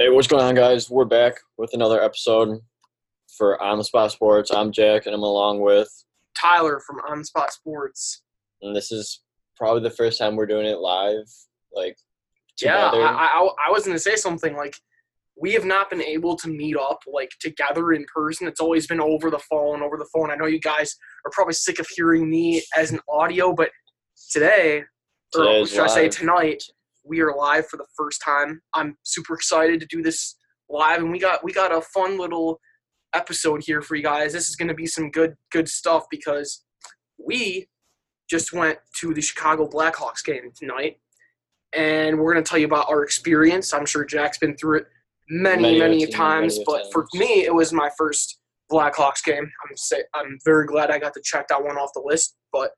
Hey, what's going on, guys? We're back with another episode for On the Spot Sports. I'm Jack, and I'm along with, Tyler from On the Spot Sports. and this is probably the first time we're doing it live, like Yeah, together. I, I, I was gonna say something like we have not been able to meet up like together in person. It's always been over the phone, over the phone. I know you guys are probably sick of hearing me as an audio, but today, or Today is should I say tonight, we are live for the first time. I'm super excited to do this live, and we got we got a fun little episode here for you guys. This is gonna be some good good stuff because we just went to the Chicago Blackhawks game tonight, and we're going to tell you about our experience. I'm sure Jack's been through it many, Many many, a- times, many but for me, it was my first Blackhawks game. I'm say, I'm very glad I got to check that one off the list. But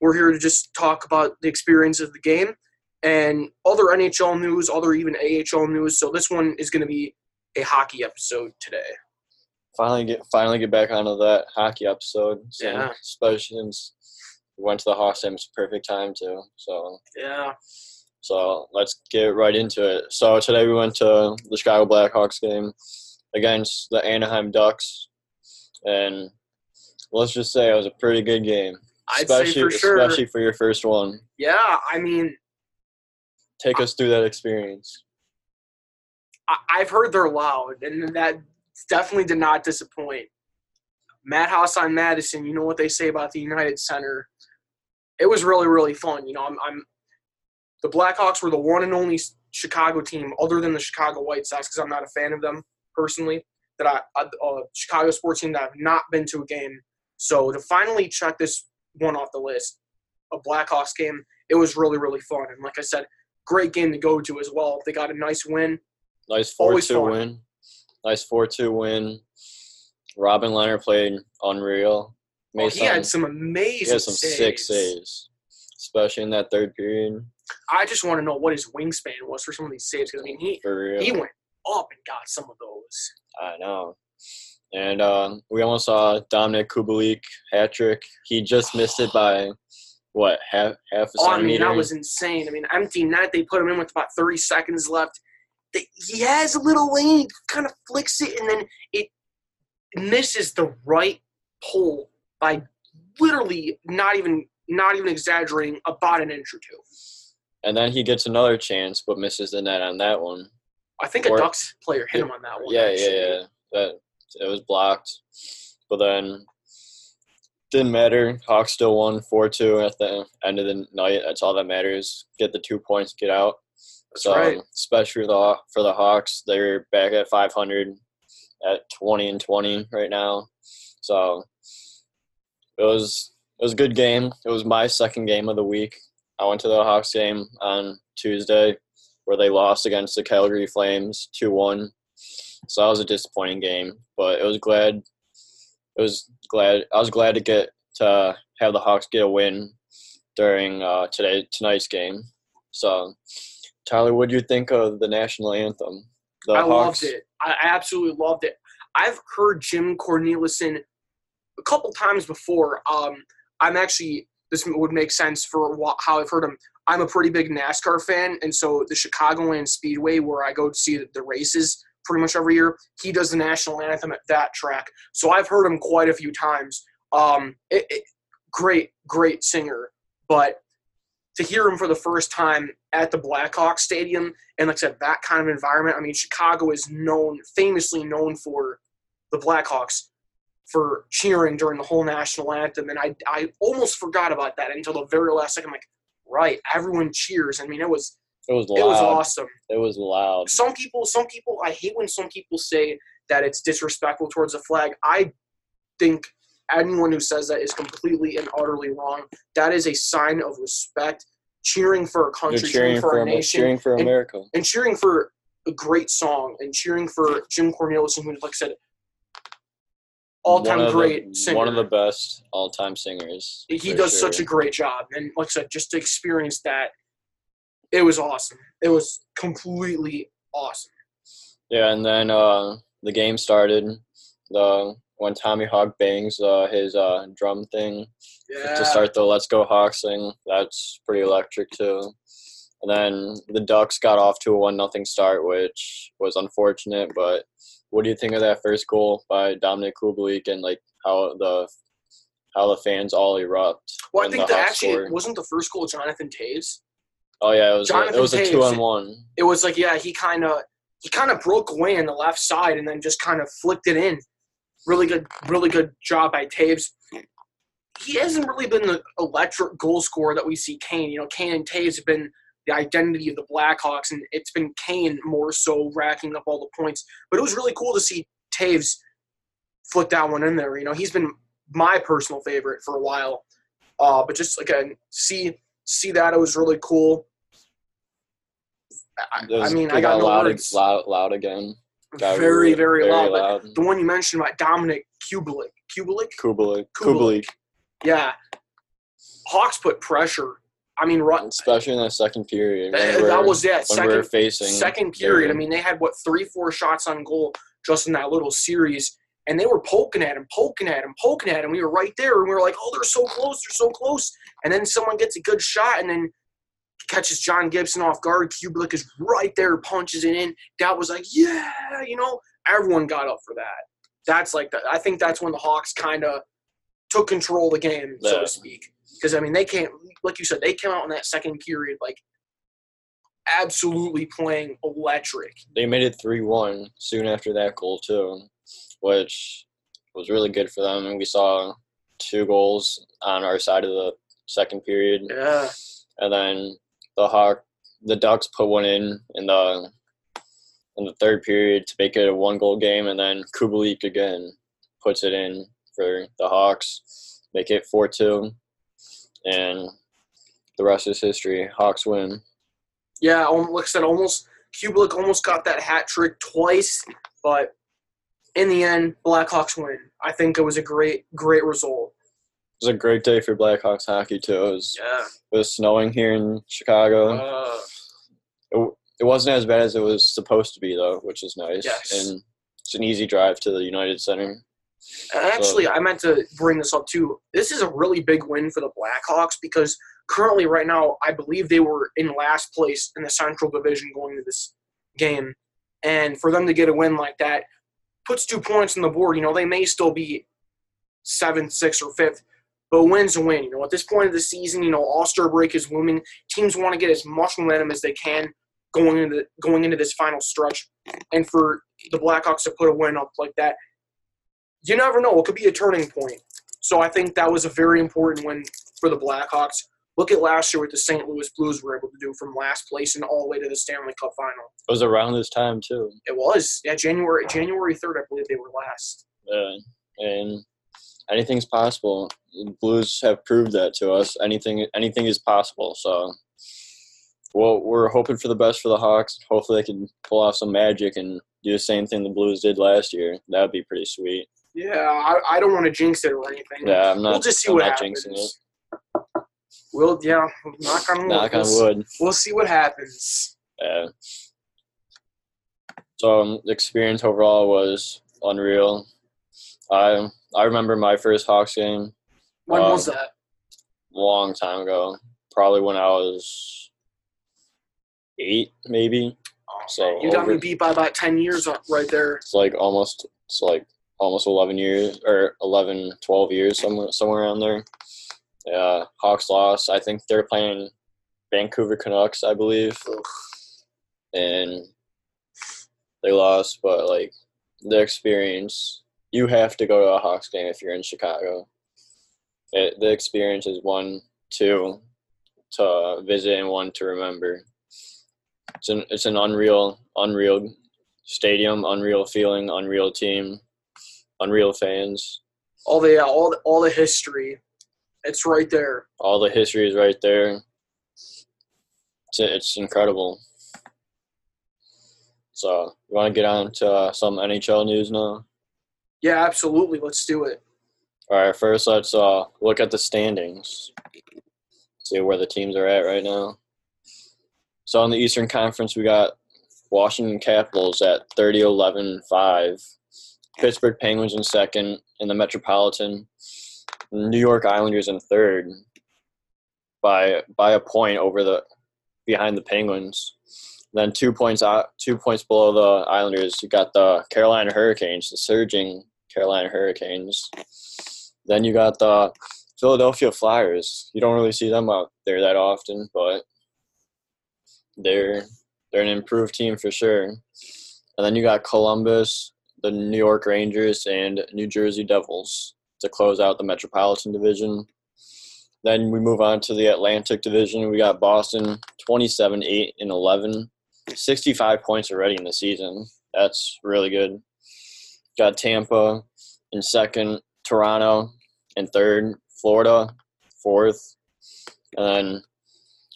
we're here to just talk about the experience of the game and other NHL news, other even AHL news. So this one is going to be a hockey episode today. finally get finally get back onto that hockey episode. So, Yeah. especially since we went to the Hawks it's a perfect time too. So, Yeah. so let's get right into it. So today we went to the Chicago Blackhawks game against the Anaheim Ducks, and let's just say it was a pretty good game. I'd say for sure. especially for your first one. Yeah. I mean, Take us through that experience. I've heard they're loud, and that definitely did not disappoint. Madhouse on Madison, you know what they say about the United Center. It was really, really fun. You know, I'm, I'm the Blackhawks were the one and only Chicago team, other than the Chicago White Sox, because I'm not a fan of them personally. That I, a Chicago sports team that I've not been to a game. So to finally check this one off the list, a Blackhawks game, it was really, really fun. And like I said, great game to go to as well. They got a nice win. Nice four Always two fun. win. Nice four two win. Robin Lehner played unreal. Oh, he had some amazing he had some sick saves, especially in that third period. I just want to know what his wingspan was for some of these saves. Because I mean, he For real. he went up and got some of those. I know. And um, we almost saw Dominik Kubalik hat trick. He just missed it by what half half a Oh, I mean, that was insane. I mean, empty net. They put him in with about 30 seconds left. He has a little lane. He kind of flicks it, and then it misses the right pole by literally not even not even exaggerating about an inch or two. and then he gets another chance, but misses the net on that one. I think a Ducks player hit him on that one. Yeah, actually. yeah, yeah. That it was blocked, but then didn't matter. Hawks still won four two at the end of the night. That's all that matters. Get the two points, get out. That's so right. especially for the for the Hawks, they're back at five hundred, at twenty and twenty right now. So it was it was a good game. It was my second game of the week. I went to the Hawks game on Tuesday, where they lost against the Calgary Flames two one. So that was a disappointing game, but it was glad. It was glad. I was glad to get to have the Hawks get a win during uh, today tonight's game. So, Tyler, what do you think of the national anthem? The I Hawks, loved it. I absolutely loved it. I've heard Jim Cornelison a couple times before. Um, I'm actually this would make sense for how I've heard him. I'm a pretty big NASCAR fan, and so the Chicagoland Speedway, where I go to see the races pretty much every year, he does the national anthem at that track. So I've heard him quite a few times. Um, it, it, great, great singer, but to hear him for the first time at the Blackhawks Stadium and like I said, that kind of environment. I mean, Chicago is known, famously known for the Blackhawks for cheering during the whole national anthem, and I I almost forgot about that until the very last second. I'm like, right, everyone cheers. I mean, it was it was loud. it was awesome. It was loud. Some people, some people, I hate when some people say that it's disrespectful towards the flag. I think anyone who says that is completely and utterly wrong. That is a sign of respect. Cheering for a You're country, cheering for, for a nation, cheering for America. and cheering for a great song and cheering for Jim Cornelison, who, like I said, all-time of the- great singer. One of the best all time singers. he does such a great job. And like I said, just to experience that, it was awesome. It was completely awesome. Yeah, and then uh, the game started. The when Tommy Hawk bangs uh, his uh, drum thing Yeah. to start the "Let's Go Hawks" thing, that's pretty electric too. And then the Ducks got off to a one nothing start, which was unfortunate. But what do you think of that first goal by Dominik Kubalik and like how the how the fans all erupt? Well, I think the that actually scored? wasn't the first goal Jonathan Toews. Oh yeah, it was a, Jonathan it was a two on one. It was like yeah, he kind of he kind of broke away on the left side and then just kind of flicked it in. Really good, really good job by Toews. He hasn't really been the electric goal scorer that we see Kane. You know, Kane and Toews have been the identity of the Blackhawks, and it's been Kane more so racking up all the points. But it was really cool to see Toews flick that one in there. You know, he's been my personal favorite for a while. Uh, but just again, see see that it was really cool. I, I mean, I got no loud, words. loud, loud again. Got very, really- very, loud. But the one you mentioned about Dominik Kubalik, Kubalik, Kubalik. Kubalik, yeah. Hawks put pressure. I mean, run. especially in the second period. That, that was that when we we're second facing second period. I mean, they had what three, four shots on goal just in that little series, and they were poking at him, poking at him, poking at him. We were right there, and we were like, "Oh, they're so close, they're so close." And then someone gets a good shot, and then catches John Gibson off guard. Kubalik is right there, punches it in. That was like, yeah, you know, everyone got up for that. That's like that. I think that's when the Hawks kind of took control of the game, so to speak. Because I mean, they can't, like you said, they came out in that second period like absolutely playing electric. they made it three one soon after that goal too, which was really good for them. And we saw two goals on our side of the second period, Yeah. and then the Hawk, the Ducks put one in in the in the third period to make it a one goal game, and then Kubalik again puts it in for the Hawks, make it four two, and the rest is history. Hawks win. Yeah, like I said, almost Kubalik almost got that hat trick twice, but in the end, Blackhawks win. I think it was a great, great result. Was a great day for Blackhawks hockey too. It was, Yeah. it was snowing here in Chicago. Uh, it, it wasn't as bad as it was supposed to be though, which is nice. Yes. And it's an easy drive to the United Center. And actually, I meant to bring this up too. This is a really big win for the Blackhawks because currently, right now, I believe they were in last place in the Central Division going into this game. And for them to get a win like that puts two points on the board. You know, they may still be seventh, sixth, or fifth, but win's a win. You know, at this point of the season, you know, All Star break is looming. Teams want to get as much momentum as they can going into going into this final stretch. And for the Blackhawks to put a win up like that, you never know. It could be a turning point. So I think that was a very important win for the Blackhawks. Look at last year what the St. Louis Blues were able to do from last place and all the way to the Stanley Cup final. It was around this time too. It was yeah January January third I believe they were last. Yeah. And anything's possible. The Blues have proved that to us. Anything anything is possible. So well, we're hoping for the best for the Hawks. Hopefully they can pull off some magic and do the same thing the Blues did last year. That would be pretty sweet. Yeah, I, I don't want to jinx it or anything. Yeah, I'm not we'll just see I'm what not happens. jinxing it. We'll yeah, knock on wood. Knock on we'll, wood. we'll see what happens. Yeah. So um, the experience overall was unreal. I I remember my first Hawks game When Um, was that? long time ago, probably when I was eight, maybe. So You got me beat by about ten years right there. It's like almost it's like almost 11 years or 11, 12 years somewhere somewhere around there. Yeah, Hawks lost. I think they're playing Vancouver Canucks, I believe, and they lost. But like the experience, you have to go to a Hawks game if you're in Chicago. It, the experience is one, two, to visit and one to remember. It's an it's an unreal unreal stadium, unreal feeling, unreal team, unreal fans. All the all the, all the history. It's right there. All the history is right there. It's it's incredible. So you want to get on to uh, some NHL news now? Yeah, absolutely. Let's do it. All right, first let's uh, look at the standings. See where the teams are at right now. So in the Eastern Conference, we got Washington Capitals at 30 11 5. Pittsburgh Penguins in second in the Metropolitan. New York Islanders in third by by a point over the behind the Penguins. Then two points out, two points below the Islanders, you got the Carolina Hurricanes, the surging Carolina Hurricanes. Then you got the Philadelphia Flyers. You don't really see them out there that often, but they're they're an improved team for sure. And then you got Columbus, the New York Rangers, and New Jersey Devils to close out the Metropolitan Division. Then we move on to the Atlantic Division. We got Boston 27 8 and 11, 65 points already in the season. That's really good. Got Tampa in second, Toronto in third, Florida fourth, and then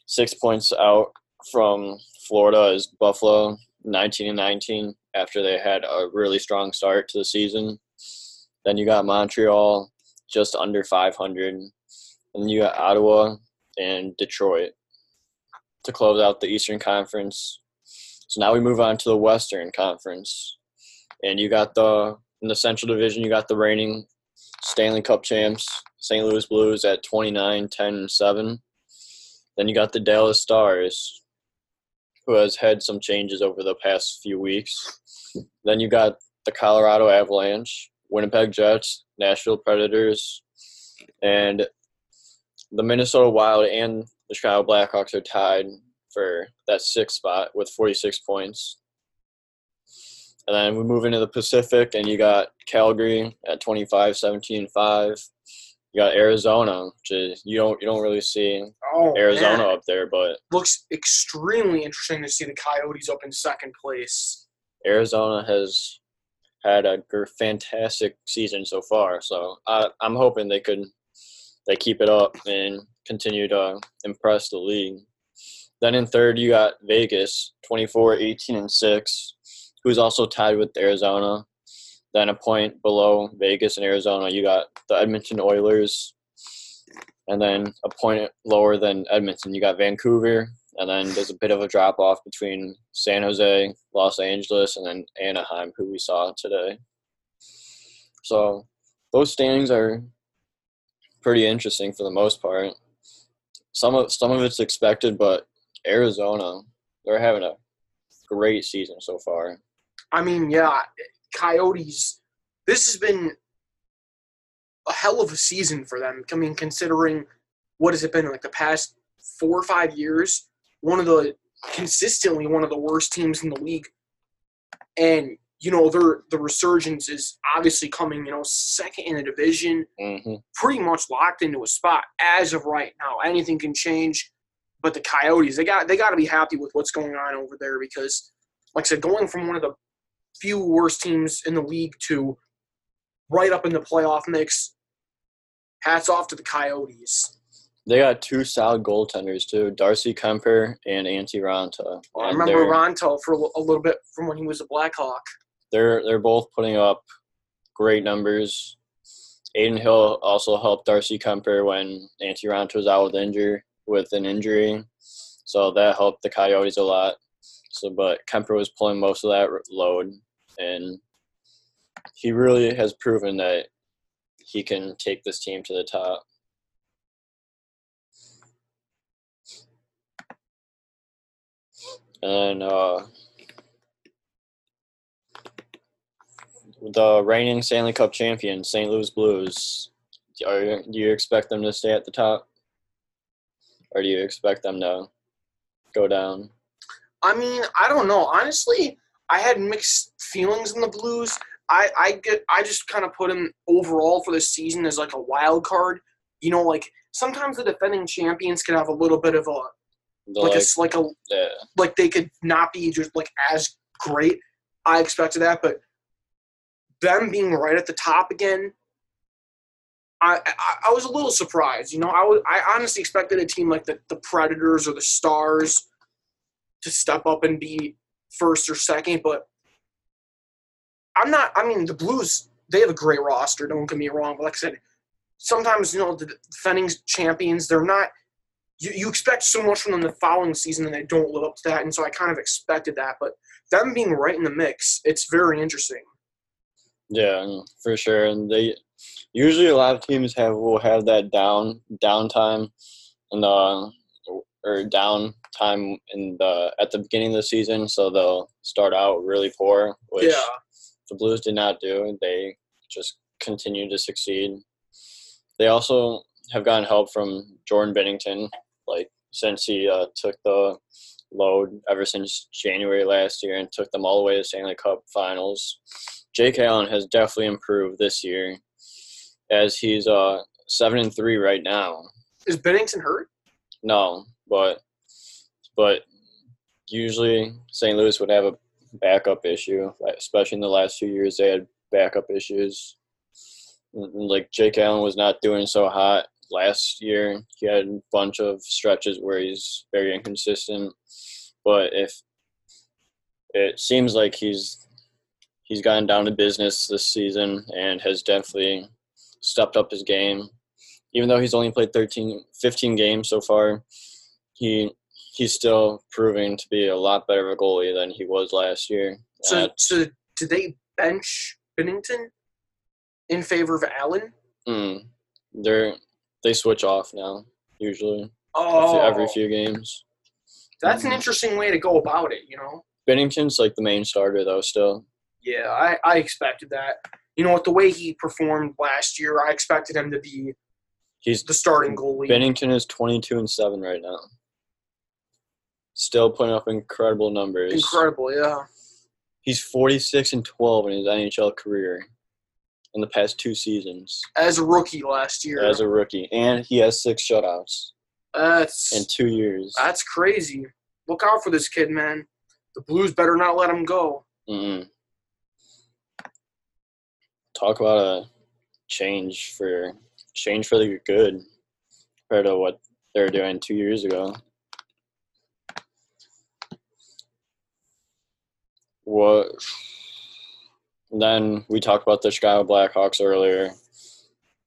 six points out from Florida is Buffalo 19 and 19 after they had a really strong start to the season. Then you got Montreal just under 500. And you got Ottawa and Detroit to close out the Eastern Conference. So now we move on to the Western Conference. And you got the in the Central Division, you got the reigning Stanley Cup champs, St. Louis Blues at 29, 10, and 7. Then you got the Dallas Stars, who has had some changes over the past few weeks. Then you got the Colorado Avalanche, Winnipeg Jets, Nashville Predators, and the Minnesota Wild and the Chicago Blackhawks are tied for that sixth spot with 46 points. And then we move into the Pacific, and you got Calgary at 25, 17, 5. You got Arizona, which is you don't you don't really see Oh, Arizona man. up there, but looks extremely interesting to see the Coyotes up in second place. Arizona has had a fantastic season so far. So I, I'm hoping they could they keep it up and continue to impress the league. Then in third, you got Vegas, 24, 18, and 6, who's also tied with Arizona. Then a point below Vegas and Arizona, you got the Edmonton Oilers. And then a point lower than Edmonton, you got Vancouver. And then there's a bit of a drop off between San Jose, Los Angeles, and then Anaheim, who we saw today. So those standings are pretty interesting for the most part. Some of some of it's expected, but Arizona, they're having a great season so far. I mean, yeah, Coyotes. This has been a hell of a season for them. I mean, considering what has it been like the past four or five years, one of the consistently one of the worst teams in the league, and you know their the resurgence is obviously coming. You know, second in the division, hmm pretty much locked into a spot as of right now. Anything can change, but the Coyotes they got they got to be happy with what's going on over there because, like I said, going from one of the few worst teams in the league to right up in the playoff mix. Hats off to the Coyotes. They got two solid goaltenders too, Darcy Kuemper and Antti Raanta. I remember they're- for a a little bit from when he was a Blackhawk. they're they're both putting up great numbers. Adin Hill also helped Darcy Kuemper when Antti Raanta was out with injury with an injury, so that helped the Coyotes a lot. So, but Kuemper was pulling most of that load, and he really has proven that he can take this team to the top. And uh, the reigning Stanley Cup champion, St. Louis Blues. Are do you expect them to stay at the top, or do you expect them to go down? I mean, I don't know. Honestly, I had mixed feelings in the Blues. I, I get I just kind of put him overall for the season as like a wild card. You know, like sometimes the defending champions can have a little bit of a The, like, like, a s- like a yeah, like they could not be just like as great. I expected that, but them being right at the top again, I I, I was a little surprised. You know, I was I honestly expected a team like the the Predators or the Stars to step up and be first or second, but I'm not. I mean, the Blues they have a great roster. Don't get me wrong, but like I said, sometimes you know the defending champions they're not. You, you expect so much from them the following season and they don't live up to that, and so I kind of expected that. But them being right in the mix, it's very interesting. yeah, for sure. And they usually a lot of teams have will have that down downtime and uh or downtime time in the at the beginning of the season, so they'll start out really poor, which yeah. the Blues did not do. They just continue to succeed. They also have gotten help from Jordan Binnington, like since he uh, took the load ever since January last year and took them all the way to Stanley Cup Finals. Jake Allen has definitely improved this year, as he's uh seven and three right now. Is Binnington hurt? No, but but usually St. Louis would have a backup issue, especially in the last few years. They had backup issues. Mm-hmm, like Jake Allen was not doing so hot last year. He had a bunch of stretches where he's very inconsistent. But if it seems like he's he's gotten down to business this season and has definitely stepped up his game. Even though he's only played 13, 15 games so far, he he's still proving to be a lot better of a goalie than he was last year. So, Uh, so did they bench Binnington in favor of Allen? mm, they're they switch off now usually Oh, every few games. that's an interesting way to go about it. You know. Binnington's like the main starter though still. Yeah, I, I expected that. You know, with the way he performed last year, I expected him to be He's the starting goalie. Binnington is 22 and 7 right now. Still putting up incredible numbers. Incredible, yeah. He's 46 and 12 in his NHL career in the past two seasons As a rookie last year, as a rookie. And he has six shutouts that's in two years. that's crazy. Look out for this kid, man. The Blues better not let him go. Mm-mm. Talk about a change for change for the good compared to what they were doing two years ago. What? Then we talked about the Chicago Blackhawks earlier.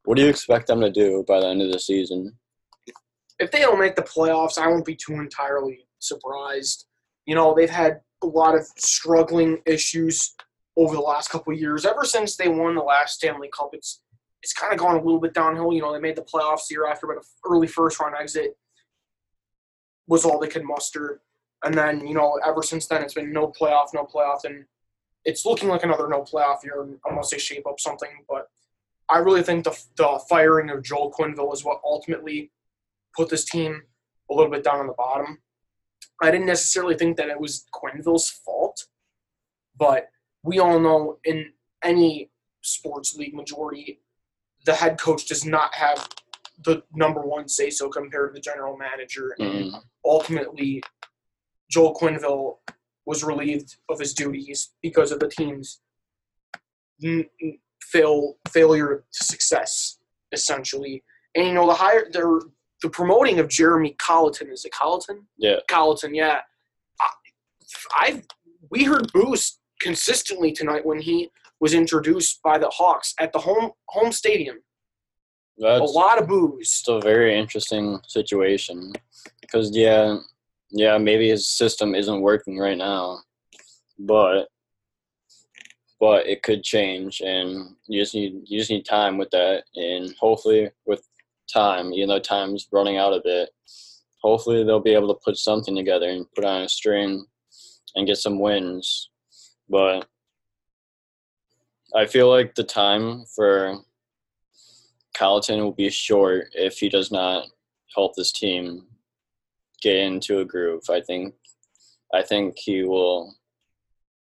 What do you expect them to do by the end of the season? If they don't make the playoffs, I won't be too entirely surprised. You know, they've had a lot of struggling issues over the last couple of years. Ever since they won the last Stanley Cup, it's it's kind of gone a little bit downhill. You know, they made the playoffs the year after, but an early first round exit was all they could muster. And then, you know, ever since then, it's been no playoff, no playoff, and it's looking like another no playoff year unless they shape up something. But I really think the, the firing of Joel Quenneville is what ultimately put this team a little bit down on the bottom. I didn't necessarily think that it was Quenneville's fault, but we all know in any sports league majority, the head coach does not have the number one say so compared to the general manager. And Mm, ultimately, Joel Quenneville was relieved of his duties because of the team's fail failure to success, essentially. And you know the higher the the promoting of Jeremy Colliton is it Colliton? yeah, Colliton, yeah. I, I've we heard boost consistently tonight when he was introduced by the Hawks at the home home stadium. A lot of boos. still a very interesting situation because yeah, yeah, maybe his system isn't working right now, but but it could change, and you just need you just need time with that, and hopefully with time, even though time's running out a bit, hopefully they'll be able to put something together and put on a string and get some wins, but. I feel like the time for Colliton will be short if he does not help this team get into a groove. I think I think he will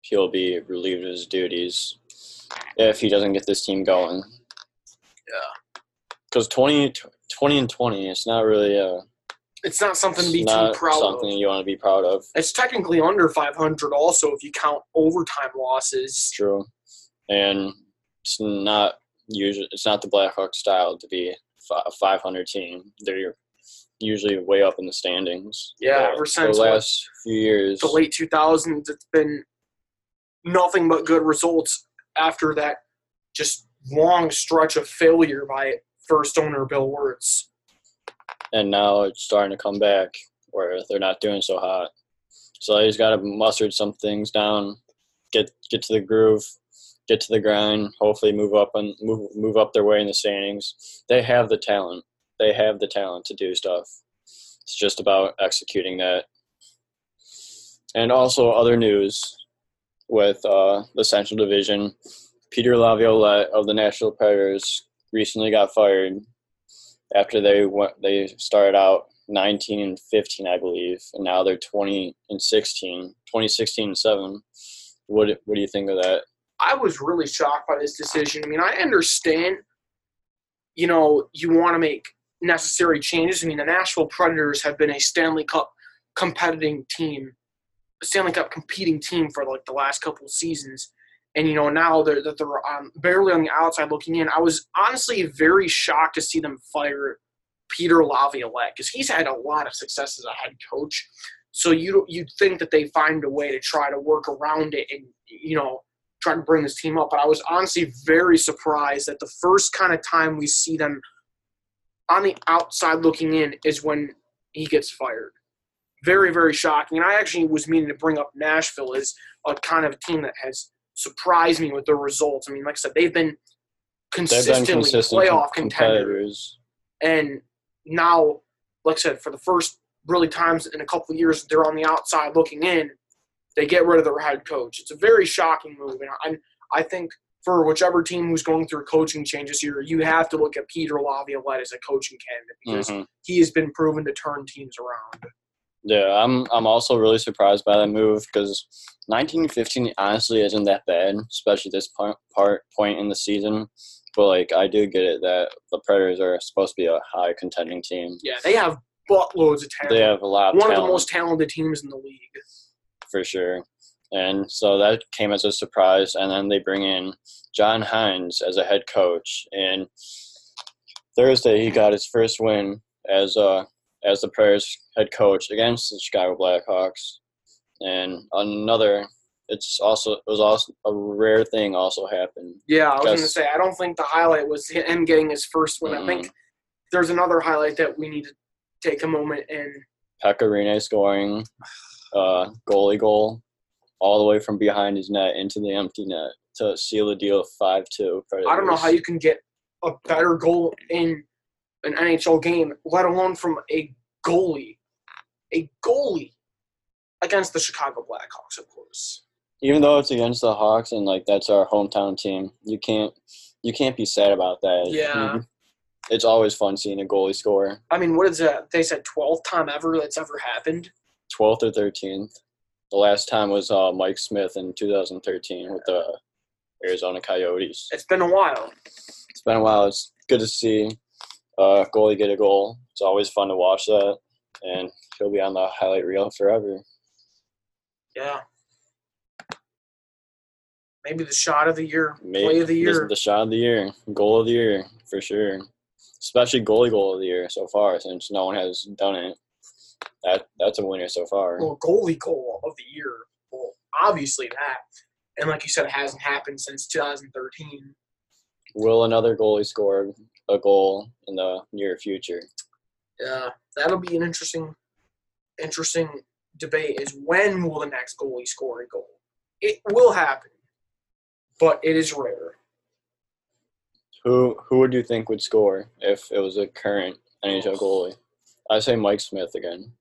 he'll be relieved of his duties if he doesn't get this team going. Yeah. Because 20, 20 and 20, it's not really a It's not something to be too proud something of. you want to be proud of. It's technically under 500 also if you count overtime losses. True. And it's not usually it's not the Blackhawks style to be a 500 team. They're usually way up in the standings. Yeah, But ever since the last few years. the late 2000s, it's been nothing but good results after that just long stretch of failure by first owner Bill Wirtz. and now it's starting to come back where they're not doing so hot. So he's got to muster some things down, get get to the groove, get to the grind. Hopefully, move up and move move up their way in the standings. They have the talent. They have the talent to do stuff. It's just about executing that And also other news with uh, the Central Division. Peter Laviolette of the Nashville Predators recently got fired after they went. They started out 19 and 15, I believe, and now they're 20 and 16, 2016 and seven. What What do you think of that? I was really shocked by this decision. I mean, I understand, you know, you want to make necessary changes. I mean, the Nashville Predators have been a Stanley Cup competing team, a Stanley Cup competing team for like the last couple of seasons. And you know now they're that they're um, barely on the outside looking in. I was honestly very shocked to see them fire Peter Laviolette because he's had a lot of success as a head coach. So you you'd think that they find a way to try to work around it and you know try to bring this team up. But I was honestly very surprised that the first kind of time we see them on the outside looking in is when he gets fired. Very, very shocking. And I actually was meaning to bring up Nashville as a kind of team that has surprised me with their results. I mean, like I said, they've been consistently They've been consistent playoff contenders. And now, like I said, for the first really times in a couple of years, they're on the outside looking in. They get rid of their head coach. It's a very shocking move, and I, I think for whichever team who's going through coaching changes here, you have to look at Peter Laviolette as a coaching candidate because Mhm. he has been proven to turn teams around. Yeah, I'm I'm also really surprised by that move because 1915 honestly isn't that bad, especially this part, part point in the season. But like I do get it that the Predators are supposed to be a high contending team. Yeah, they have buttloads of talent. They have a lot of One of the most talented teams in the league. for sure, and so that came as a surprise. And then they bring in John Hynes as a head coach, and Thursday he got his first win as uh as the Predators head coach against the Chicago Blackhawks. And another, it's also it was also a rare thing also happened. Yeah, I was going to say, I don't think the highlight was him getting his first win. I think there's another highlight that we need to take a moment and Pekka Rinne scoring uh, goalie goal all the way from behind his net into the empty net to seal the deal five two. I don't know how you can get a better goal in an NHL game, let alone from a goalie. A goalie against the Chicago Blackhawks, of course. even though it's against the Hawks and like that's our hometown team, you can't you can't be sad about that. Yeah. Mm-hmm. It's always fun seeing a goalie score. I mean, what is that? They said 12th time ever that's ever happened. 12th or 13th. The last time was uh, Mike Smith in 2013 with the Arizona Coyotes. It's been a while. It's been a while. It's good to see uh, goalie get a goal. It's always fun to watch that, and he'll be on the highlight reel forever. Yeah. Maybe the shot of the year, Maybe play of the this year. is the shot of the year, goal of the year for sure. Especially goalie goal of the year so far, since no one has done it. That that's a winner so far. well, goalie goal of the year. Well, obviously that. And like you said, it hasn't happened since 2013. Will another goalie score a goal in the near future? Yeah, that'll be an interesting, interesting debate. Is when will the next goalie score a goal? It will happen, but it is rare. Who who would you think would score if it was a current NHL goalie? I say Mike Smith again.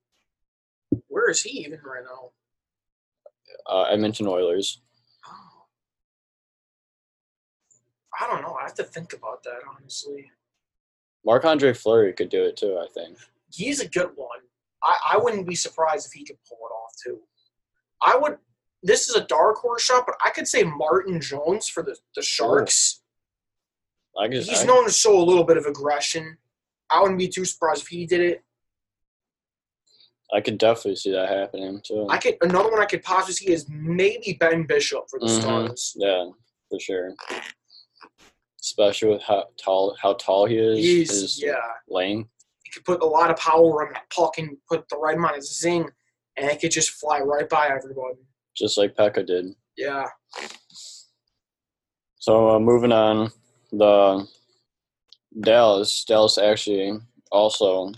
Where is he even right now? Uh, I mentioned Oilers. Oh. I don't know. I have to think about that honestly. Marc Andre Fleury could do it too. I think. He's a good one. I, I wouldn't be surprised if he could pull it off too. I would. This is a dark horse shot, but I could say Martin Jones for the, the Sharks. I guess, He's I, known to show a little bit of aggression. I wouldn't be too surprised if he did it. I could definitely see that happening too. I could another one I could possibly see is maybe Ben Bishop for the Mhm. Stars. Yeah, for sure. Especially with how tall how tall he is. He's his yeah. length. He could put a lot of power on that puck and put the right amount of zing, and it could just fly right by everybody. just like Pekka did. Yeah. So uh, moving on, the Dallas Dallas actually also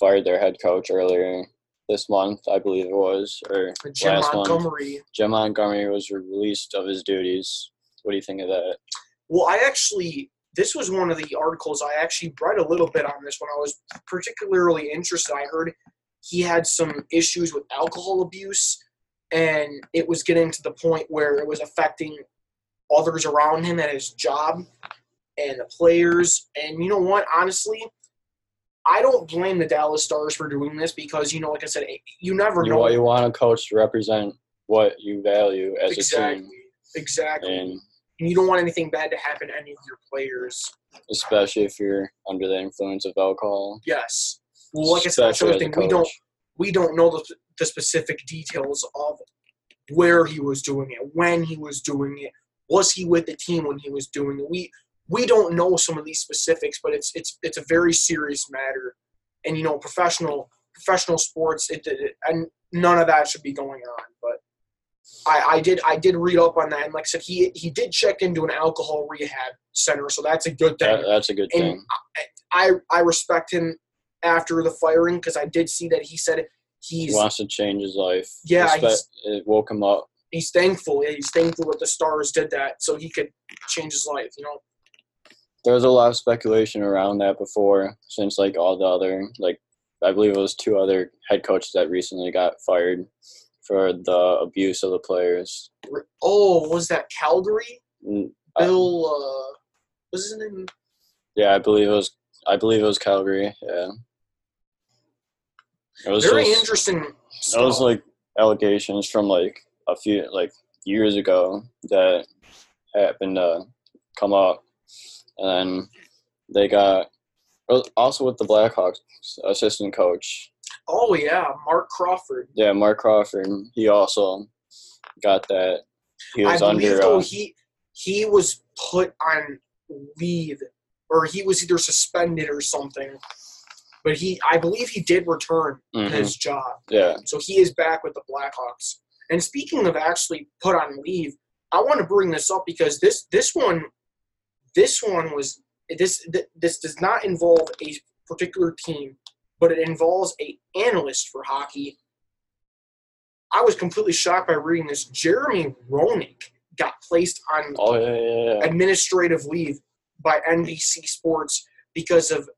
fired their head coach earlier this month, I believe it was, or Jim last month. Jim Montgomery was released of his duties. What do you think of that? Well, I actually this was one of the articles I actually read a little bit on this when I was particularly interested. I heard he had some issues with alcohol abuse, and it was getting to the point where it was affecting others around him at his job and the players. And you know what? Honestly, I don't blame the Dallas Stars for doing this because you know, like I said, you never You know want you want a coach to represent what you value as exactly, a team, exactly. and And you don't want anything bad to happen to any of your players. especially if you're under the influence of alcohol. Yes. Well, like I said, that's the especially other as a thing. We don't we don't know the, the specific details of where he was doing it, when he was doing it, was he with the team when he was doing it. We we don't know some of these specifics, but it's it's it's a very serious matter, and you know, professional professional sports, it, it and none of that should be going on. But I, I did I did read up on that, and like I said, he he did check into an alcohol rehab center, so that's a good thing. That, that's a good And thing. I I respect him after the firing because I did see that he said He he's wants to change his life. Yeah, it woke him up. he's thankful. Yeah, he's thankful that the Stars did that so he could change his life. You know, There was a lot of speculation around that before, since like all the other like I believe it was two other head coaches that recently got fired for the abuse of the players. oh, was that Calgary? Mm, I- Bill, uh, was his name? yeah, I believe it was. I believe it was Calgary. Yeah, it was Very just, interesting. That was like allegations from like a few like years ago that happened to come up, and they got also with the Blackhawks assistant coach. oh yeah, Marc Crawford. Yeah, Marc Crawford. He also got that. He I was believe under. though Uh, he he was put on leave or he was either suspended or something. But he, I believe he did return mhm, his job. Yeah, So he is back with the Blackhawks. And speaking of actually put on leave, I want to bring this up because this this one this one was this this does not involve a particular team, but it involves a analyst for hockey. I was completely shocked by reading this. Jeremy Roenick got placed on oh yeah, yeah, yeah. administrative leave by NBC Sports because of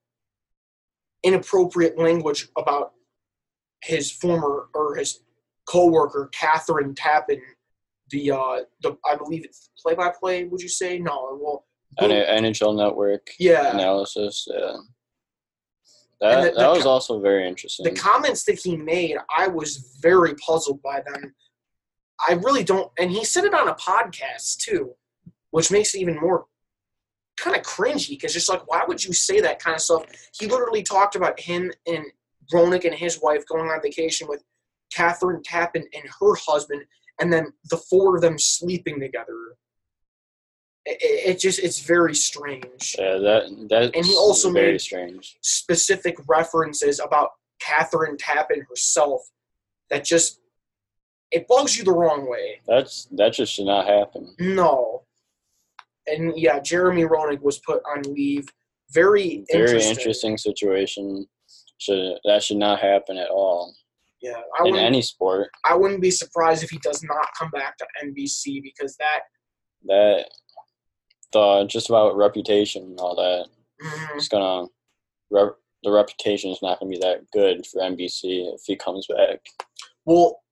inappropriate language about his former or his coworker Kathryn Tappen, the uh the I believe it's play by play. Would you say no? Well, NHL Network yeah. analysis. Yeah, that the- the that was also very interesting. The comments that he made, I was very puzzled by them. I really don't, and he said it on a podcast too, which makes it even more kind of cringy because just like, why would you say that kind of stuff? He literally talked about him and Roenick and his wife going on vacation with Kathryn Tappen and her husband, and then the four of them sleeping together. It, it, just, it's very strange. yeah, that that And he also very made- strange. specific references about Kathryn Tappen herself that just it bugs you the wrong way. That's that just should not happen. No. And yeah, Jeremy Roenick was put on leave. Very Very interesting. interesting situation. Should that should not happen at all Yeah, I in any sport. I wouldn't be surprised if he does not come back to NBC because that That the just about reputation and all that. mhm, It's gonna rep, the reputation is not gonna be that good for NBC if he comes back, well,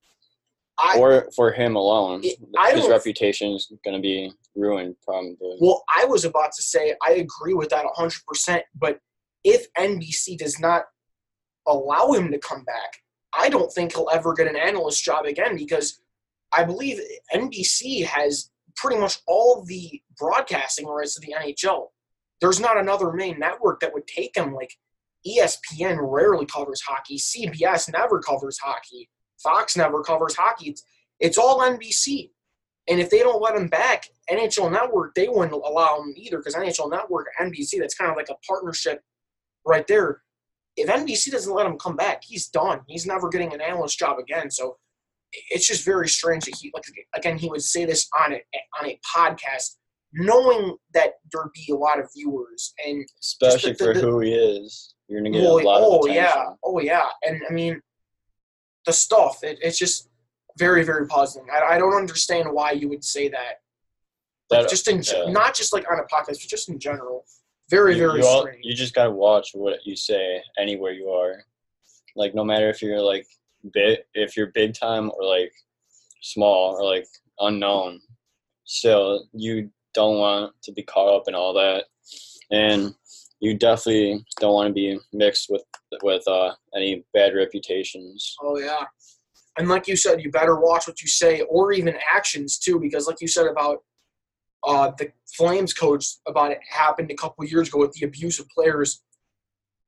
I or for him alone. It- His reputation is gonna be ruined probably. Well, I was about to say I agree with that 100%, but if NBC does not allow him to come back, I don't think he'll ever get an analyst job again because I believe NBC has pretty much all the broadcasting rights to the NHL. There's not another main network that would take him. Like ESPN rarely covers hockey, CBS never covers hockey, Fox never covers hockey. It's, it's all NBC. And if they don't let him back, NHL Network, they wouldn't allow him either because NHL Network, NBC, that's kind of like a partnership right there. If NBC doesn't let him come back, he's done. He's never getting an analyst job again. So it's just very strange that he, like, again, he would say this on a on a podcast, knowing that there'd be a lot of viewers and Especially the- for the- who he is, you're gonna get oh, a lot of oh attention. yeah, oh yeah, and I mean, the stuff. It, it's just very, very puzzling. I, I don't understand why you would say that. Like, That- just in, yeah. not just like on a podcast, but just in general. Very, you, very you, all- strange. you just gotta watch what you say anywhere you are. Like no matter if you're like big, if you're big time or like small or like unknown, still you don't want to be caught up in all that, and you definitely don't want to be mixed with with uh, any bad reputations. Oh yeah. And like you said, you better watch what you say or even actions too, because like you said about uh, the Flames coach about it happened a couple years ago with the abuse of players.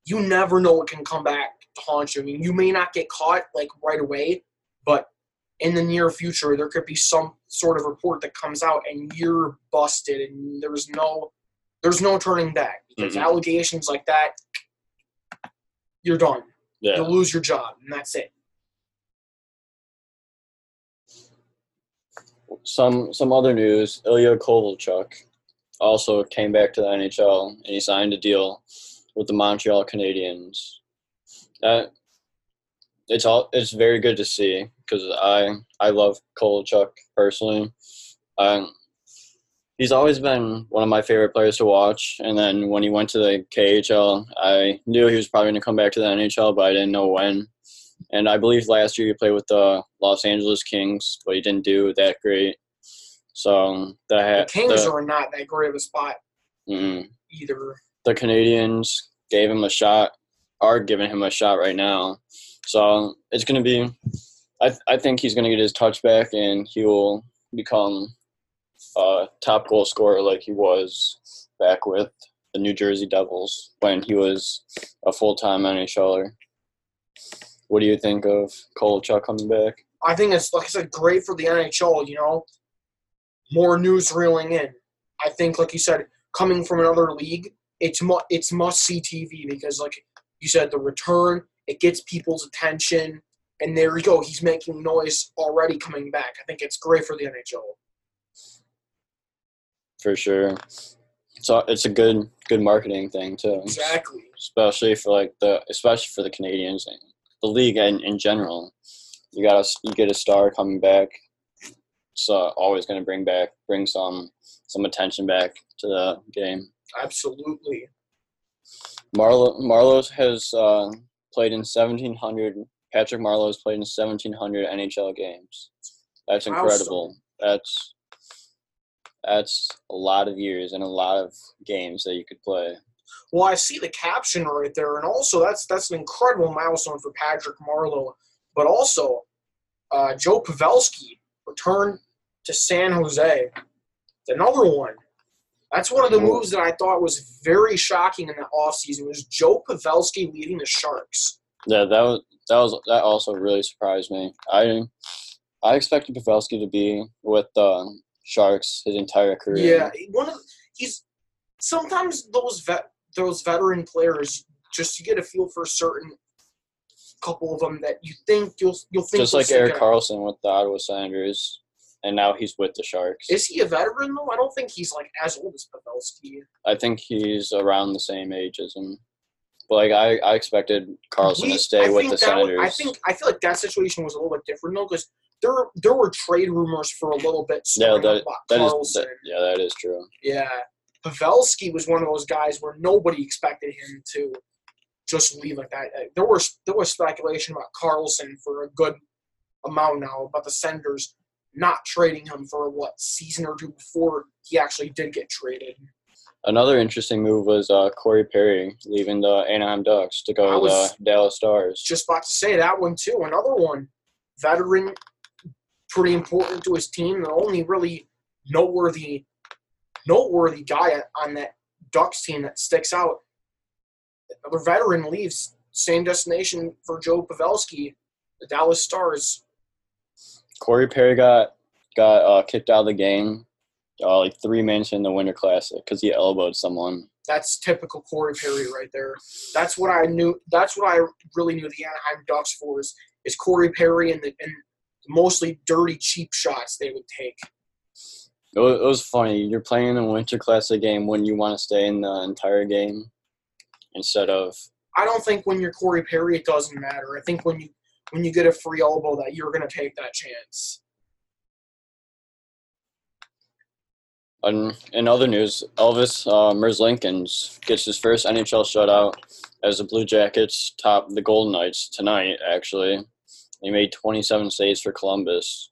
You never know what can come back haunt you. I mean, you may not get caught like right away, but in the near future, there could be some sort of report that comes out and you're busted, and there's no, there's no turning back because Mhm. allegations like that, you're done. Yeah. You'll lose your job, and that's it. Some some other news: Ilya Kovalchuk also came back to the NHL and he signed a deal with the Montreal Canadiens. That it's all it's very good to see because I I love Kovalchuk personally. Um, he's always been one of my favorite players to watch. And then when he went to the KHL, I knew he was probably going to come back to the NHL, but I didn't know when. And I believe last year he played with the Los Angeles Kings, but he didn't do that great. So the, The Kings the, are not that great of a spot mm, either. the Canadiens gave him a shot, are giving him a shot right now. So it's going to be, I, I think he's going to get his touch back and he will become a top goal scorer like he was back with the New Jersey Devils when he was a full time NHLer. What do you think of Kovalchuk coming back? I think it's like I said, great for the NHL. You know, more news reeling in. I think, like you said, coming from another league, it's mu- it's must see TV because, like you said, the return it gets people's attention, and there you go. He's making noise already coming back. I think it's great for the NHL. For sure. So it's a good good marketing thing too. Exactly. especially for like the especially for the Canadiens and the league in, in general. You got to you get a star coming back. It's uh, always going to bring back bring some some attention back to the game. Absolutely. Marleau Marleau's has uh, played in seventeen hundred. Patrick Marleau's played in seventeen hundred NHL games. That's incredible. That's that's a lot of years and a lot of games that you could play. Well, I see the caption right there, and also that's that's an incredible milestone for Patrick Marleau. But also, uh, Joe Pavelski returned to San Jose. It's another one. That's one of the moves that I thought was very shocking in the offseason was Joe Pavelski leaving the Sharks. Yeah, that was that was that also really surprised me. I I expected Pavelski to be with the Sharks his entire career. Yeah, one of the, he's sometimes those vet those veteran players just you get a feel for a certain couple of them that you think you'll you'll think just like Erik. Karlsson with the Ottawa Senators, and now he's with the Sharks. Is he a veteran though? I don't think he's like as old as Pavelski. I think he's around the same age as him. But like I, I expected Karlsson We- to stay I with the that was- Senators. I think I feel like that situation was a little bit different though, because there there were trade rumors for a little bit. yeah, that about that is that, yeah, that is true. Yeah, Pavelski was one of those guys where nobody expected him to just leave like that. There was there was speculation about Karlsson for a good amount now about the Senators not trading him for what season or two before he actually did get traded. Another interesting move was uh, Corey Perry leaving the Anaheim Ducks to go to the Dallas Stars. Just about to say that one too. Another one, veteran, pretty important to his team. The only really noteworthy, noteworthy guy on that Ducks team that sticks out. Another veteran leaves. Same destination for Joe Pavelski, the Dallas Stars. Corey Perry got got uh, kicked out of the game uh, like three minutes in the Winter Classic because he elbowed someone. That's typical Corey Perry right there. That's what I knew. That's what I really knew the Anaheim Ducks for is, is Corey Perry and the and mostly dirty cheap shots they would take. It was, it was funny. You're playing a Winter Classic game when you want to stay in the entire game instead of I don't think when you're Corey Perry it doesn't matter. I think when you when you get a free elbow that you're gonna take that chance. In, in other news, Elvis uh, Merzlikins gets his first NHL shutout as the Blue Jackets top the Golden Knights tonight, actually. He made 27 saves for Columbus.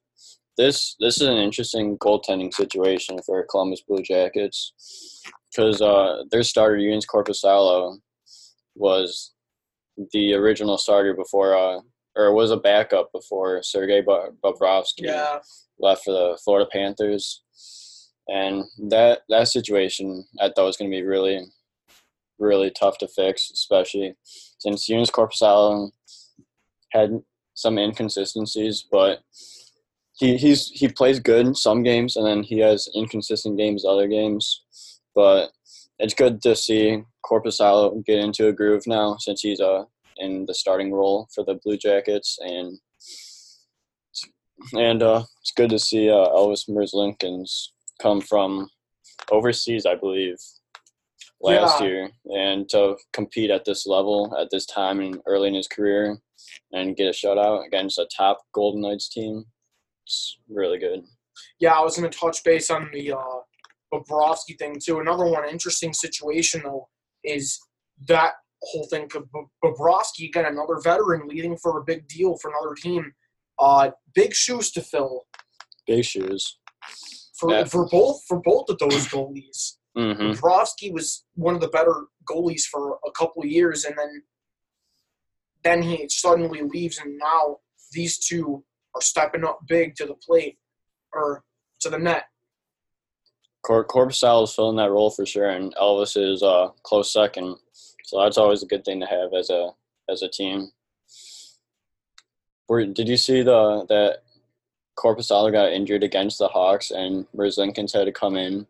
this this is an interesting goaltending situation for Columbus Blue Jackets because uh, their starter Joonas Korpisalo was the original starter before, uh, or was a backup before Sergei Bobrovsky Yeah. left for the Florida Panthers, and that that situation I thought was going to be really, really tough to fix, especially since Joonas Korpisalo had some inconsistencies, but he he's he plays good in some games, and then he has inconsistent games other games. But it's good to see Korpisalo get into a groove now since he's uh in the starting role for the Blue Jackets, and and uh, it's good to see uh, Elvis Merzlikins come from overseas, I believe, last Yeah. year, and to compete at this level at this time and early in his career, and get a shutout against a top Golden Knights team. It's really good. Yeah, I was going to touch base on the uh, Bobrovsky thing too. Another one interesting situation though is that whole thing. Bob- Bobrovsky again, another veteran leading for a big deal for another team. Uh, big shoes to fill Big shoes. for Yeah. for both for both of those goalies. Bobrovsky was one of the better goalies for a couple of years, and then then he suddenly leaves, and now these two are stepping up big to the plate or to the net. Cor- Korpisalo is filling that role for sure, and Elvis is uh, close second. So that's always a good thing to have as a as a team. Were, did you see the that Korpisalo got injured against the Hawks, and Merzlikins had to come in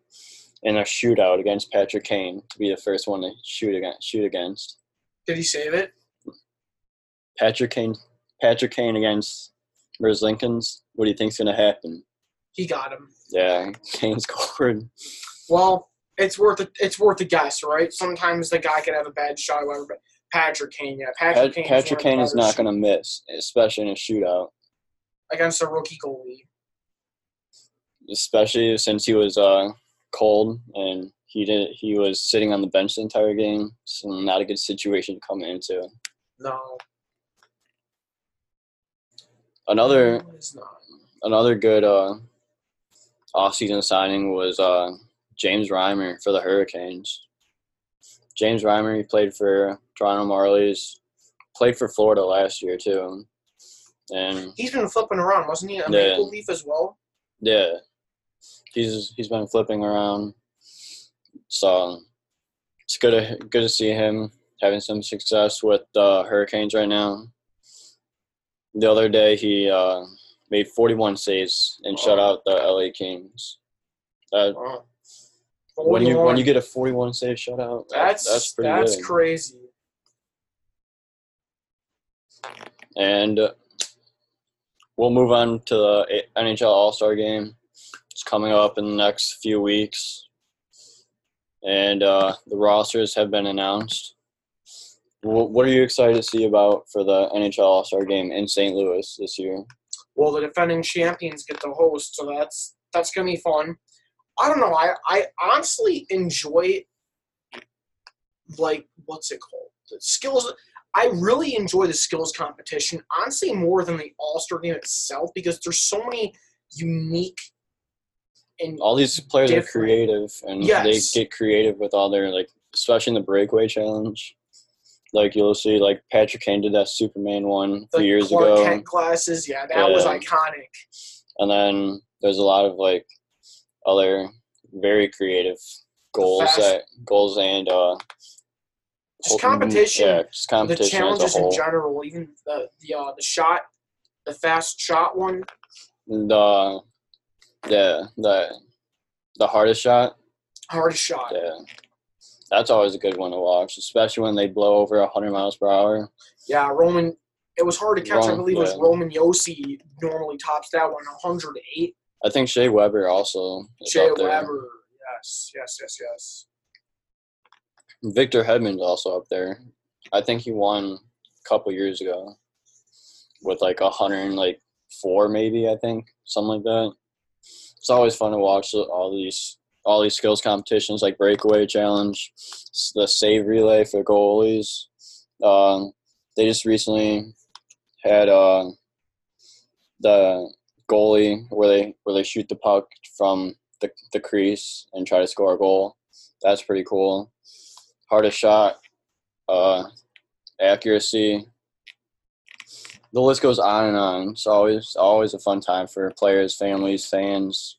in a shootout against Patrick Kane to be the first one to shoot against. Shoot against Did he save it? Patrick Kane. Patrick Kane against Merzlikins. What do you think's gonna happen? He got him. Yeah, Kane scored. Well, it's worth a, it's worth a guess, right? Sometimes the guy could have a bad shot, whatever. But Patrick Kane, yeah, Patrick. Patrick Kane is not gonna miss, especially in a shootout. against a rookie goalie. especially since he was uh, cold and he did he was sitting on the bench the entire game. So not a good situation to come into. No, Another no, not. another good uh, off-season signing was uh, James Reimer for the Hurricanes. James Reimer, he played for Toronto Marlies, played for Florida last year too, and He's been flipping around, wasn't he? A Yeah. Maple Leaf as well. yeah, he's he's been flipping around. So it's good to good to see him having some success with the Hurricanes right now. The other day he uh, made 41 saves and shut Oh. out the LA Kings. That, Wow. When you when you get a 41 save shutout, that's that's pretty that's crazy. And uh, we'll move on to the NHL All Star game. It's coming up in the next few weeks. And uh, the rosters have been announced. What are you excited to see about for the NHL All Star game in St. Louis this year? Well, the defending champions get to host, so that's that's gonna be fun. I don't know. I I honestly enjoy like what's it called? The skills. I really enjoy the skills competition, honestly, more than the All Star game itself, because there's so many unique and All these players are creative, and Yes. they get creative with all their like, especially in the breakaway challenge. Like you'll see, like Patrick Kane did that Superman one a the few years Clark ago. Kent glasses. Yeah, that was iconic. And then there's a lot of like other very creative goals that goals and uh Just competition. Yeah, just The competition a challenges in general, even the the uh, the shot, the fast shot one. The yeah, the the hardest shot, hardest shot. yeah. That's always a good one to watch, especially when they blow over hundred miles per hour. Yeah, Roman. It was hard to catch. I Rom- believe it was. Roman Josi normally tops that one, 108. I think Shea Weber also Shea. Weber. Yes, yes, yes, yes. Victor Hedman's also up there. I think he won a couple years ago with like a hundred and like four maybe I think something like that. It's always fun to watch all these all these skills competitions like breakaway challenge, the save relay for goalies. Um, they just recently had uh, the goalie where they where they shoot the puck from the, the crease and try to score a goal. That's pretty cool. Hardest shot, uh, accuracy. The list goes on and on. It's always always a fun time for players, families, fans,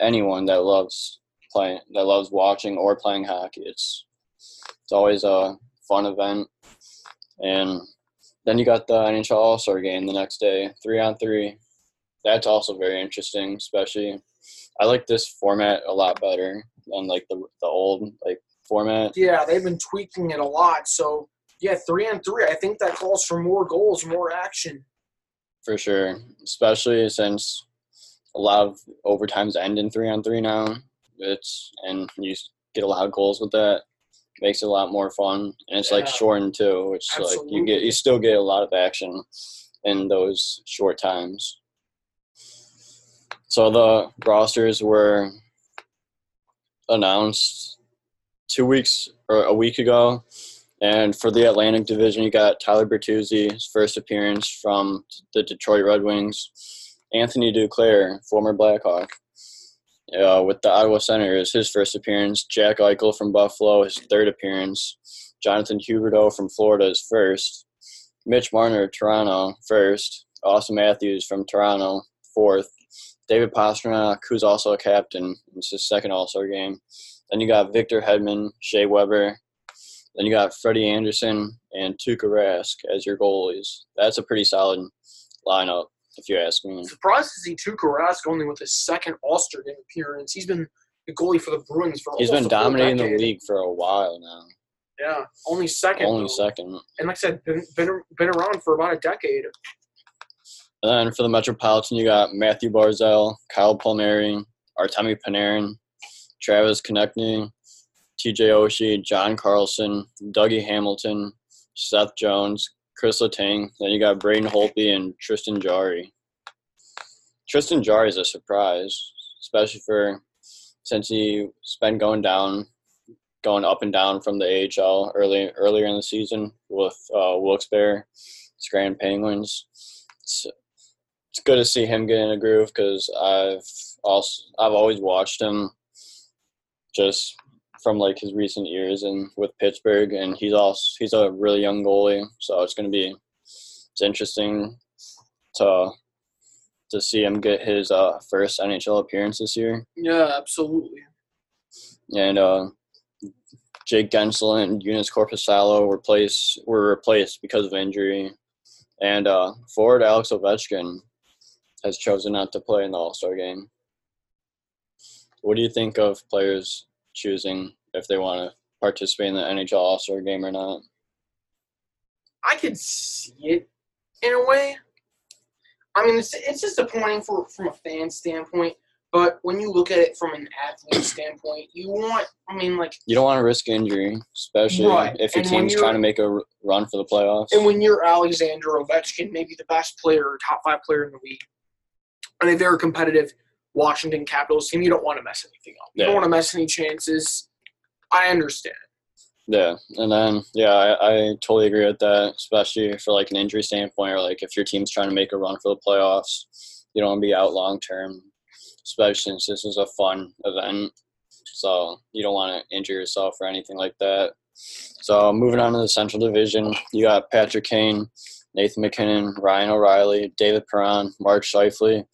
anyone that loves playing that loves watching or playing hockey. It's it's always a fun event. And then you got the NHL All Star game the next day, three on three. That's also very interesting, especially I like this format a lot better than like the the old like format. Yeah, they've been tweaking it a lot. So yeah, three on three. I think that calls for more goals, more action. For sure, especially since a lot of overtimes end in three on three now. It's and you get a lot of goals with that. Makes it a lot more fun, and it's like Yeah. shortened too, which like you get you still get a lot of action in those short times. So the rosters were announced two weeks or a week ago. And for the Atlantic Division, you got Tyler Bertuzzi, his first appearance from the Detroit Red Wings. Anthony Duclair, former Blackhawk. Uh, with the Ottawa Senators, his first appearance. Jack Eichel from Buffalo, his third appearance. Jonathan Huberdeau from Florida, his first. Mitch Marner, Toronto, first. Auston Matthews from Toronto, fourth. David Pastrnak, who's also a captain. It's his second All Star game. Then you got Victor Hedman, Shea Weber. Then you got Freddie Andersen and Tuukka Rask as your goalies. That's a pretty solid lineup, if you ask me. Surprised to see Tuukka Rask only with his second All Star game appearance. He's been the goalie for the Bruins for He's been dominating the league for a while now. Yeah, only second. Only though. second. And like I said, been, been been around for about a decade. And then for the Metropolitan, you got Mathew Barzal, Kyle Palmieri, Artemi Panarin, Travis Konecny, TJ Oshie, John Carlson, Dougie Hamilton, Seth Jones, Chris Letang. Then you got Braden Holtby and Tristan Jarry. Tristan Jarry is a surprise, especially for since he's been going down, going up and down from the AHL early earlier in the season with uh, Wilkes-Barre, Scranton Penguins. It's good to see him get in a groove because I've also I've always watched him just from like his recent years and with Pittsburgh, and he's also he's a really young goalie, so it's going to be it's interesting to to see him get his uh, first NHL appearance this year, Yeah, absolutely. and uh, Jake Guentzel and Joonas Korpisalo were replaced were replaced because of injury, and uh, forward Alex Ovechkin has chosen not to play in the All Star game. What do you think of players choosing if they want to participate in the NHL All Star game or not? I could see it in a way. I mean, it's, it's disappointing for from a fan standpoint, but when you look at it from an athlete standpoint, you want. I mean, like, You don't want to risk injury, especially Right. if your And team's trying to make a run for the playoffs. and when you're Alexander Ovechkin, maybe the best player, or top five player in the league, and a very competitive Washington Capitals team, you don't want to mess anything up. You don't want to mess any chances. I understand. Yeah, and then yeah, I, I totally agree with that, especially for like an injury standpoint, or like if your team's trying to make a run for the playoffs, you don't want to be out long term, especially since this is a fun event. So you don't want to injure yourself or anything like that. So moving on to the Central Division, you got Patrick Kane, Nathan MacKinnon, Ryan O'Reilly, David Perron, Mark Scheifele,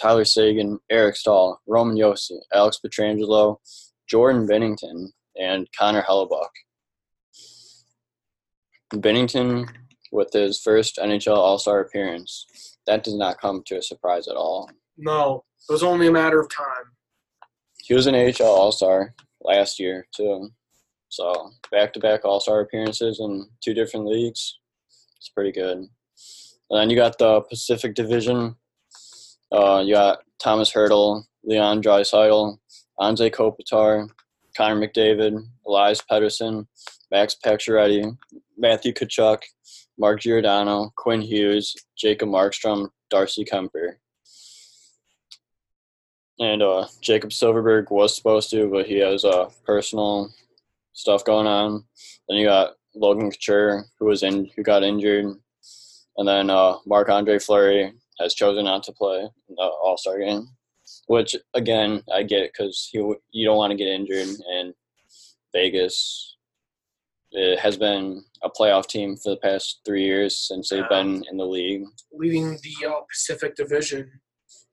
Tyler Seguin, Eric Staal, Roman Josi, Alex Pietrangelo, Jordan Binnington, and Connor Hellebuyck. Binnington with his first NHL All Star appearance. That does not come to a surprise at all. No, it was only a matter of time. He was an AHL All Star last year too. So back to back All Star appearances in two different leagues. It's pretty good. And then you got the Pacific Division. Uh, you got Tomas Hertl, Leon Draisaitl, Anze Kopitar, Connor McDavid, Elias Pettersson, Max Pacioretty, Matthew Tkachuk, Mark Giordano, Quinn Hughes, Jacob Markstrom, Darcy Kuemper. And uh, Jakob Silfverberg was supposed to, but he has uh, personal stuff going on. Then you got Logan Couture, who was in, who got injured, and then uh, Marc Andre Fleury, has chosen not to play the All Star game, which again I get it because you you don't want to get injured, and Vegas it has been a playoff team for the past three years since they've been in the league. leading the uh, Pacific Division.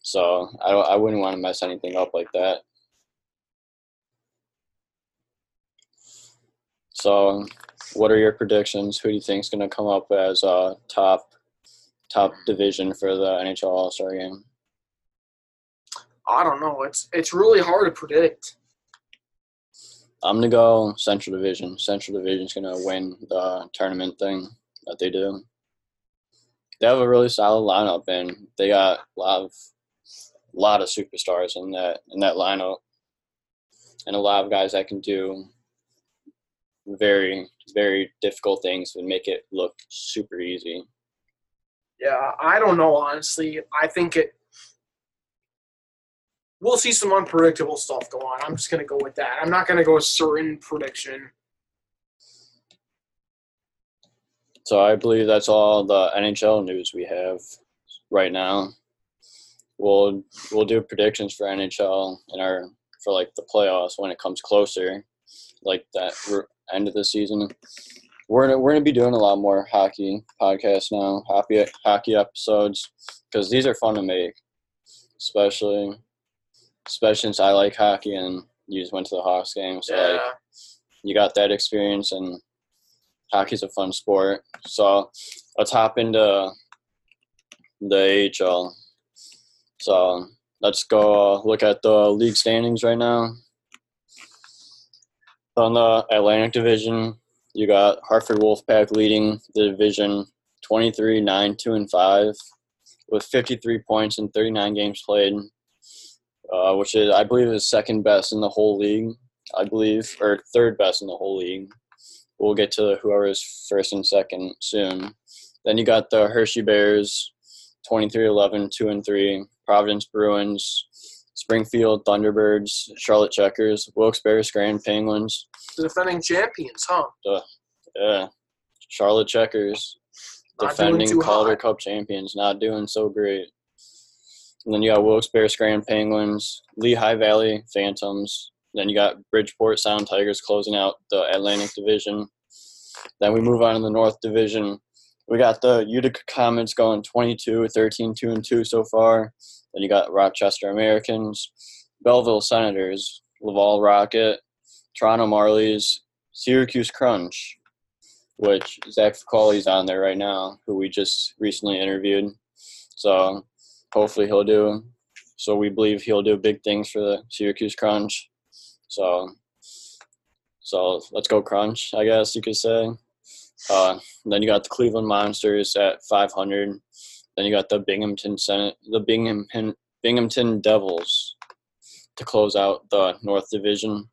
So I I wouldn't want to mess anything up like that. So, what are your predictions? Who do you think is going to come up as uh, top top division for the NHL All Star game? I don't know. It's it's really hard to predict. I'm gonna go Central Division. Central Division's gonna win the tournament thing that they do. They have a really solid lineup, and they got a lot of lot of superstars in that in that lineup, and a lot of guys that can do very very difficult things and make it look super easy. Yeah, I don't know honestly. I think it. We'll see some unpredictable stuff go on. I'm just gonna go with that. I'm not gonna go a certain prediction. So I believe that's all the NHL news we have right now. We'll we'll do predictions for NHL and our for like the playoffs when it comes closer, like that end of the season. We're gonna, we're gonna be doing a lot more hockey podcasts now, hockey hockey episodes, because these are fun to make, especially especially since I like hockey and you just went to the Hawks game, so like you got that experience and hockey's a fun sport. So let's hop into the AHL. So let's go uh, look at the league standings right now. On the Atlantic Division, you got Hartford Wolfpack leading the division 23 9 2 and 5 with 53 points in 39 games played, uh, which is, I believe, is second best in the whole league. I believe, or third best in the whole league. We'll get to whoever is first and second soon. Then you got the Hershey Bears, 23 11, 2 and 3, Providence Bruins, Springfield Thunderbirds, Charlotte Checkers, Wilkes-Barre Grand Penguins, The defending champions, huh? yeah, Charlotte Checkers, Not defending Calder hot. Cup champions, not doing so great. And then you got Wilkes-Barre Grand Penguins, Lehigh Valley Phantoms. Then you got Bridgeport Sound Tigers closing out the Atlantic Division. Then we move on to the North Division. We got the Utica Comets going 22, 13, 2 and 2 so far. Then you got Rochester Americans, Belleville Senators, Laval Rocket, Toronto Marlies, Syracuse Crunch, which Zach Ficoli's on there right now, who we just recently interviewed. So hopefully he'll do. So we believe he'll do big things for the Syracuse Crunch. So, so let's go Crunch, I guess you could say. Uh, then you got the Cleveland Monsters at 500. Then you got the Binghamton Senate, the Binghamton Binghamton Devils to close out the North Division.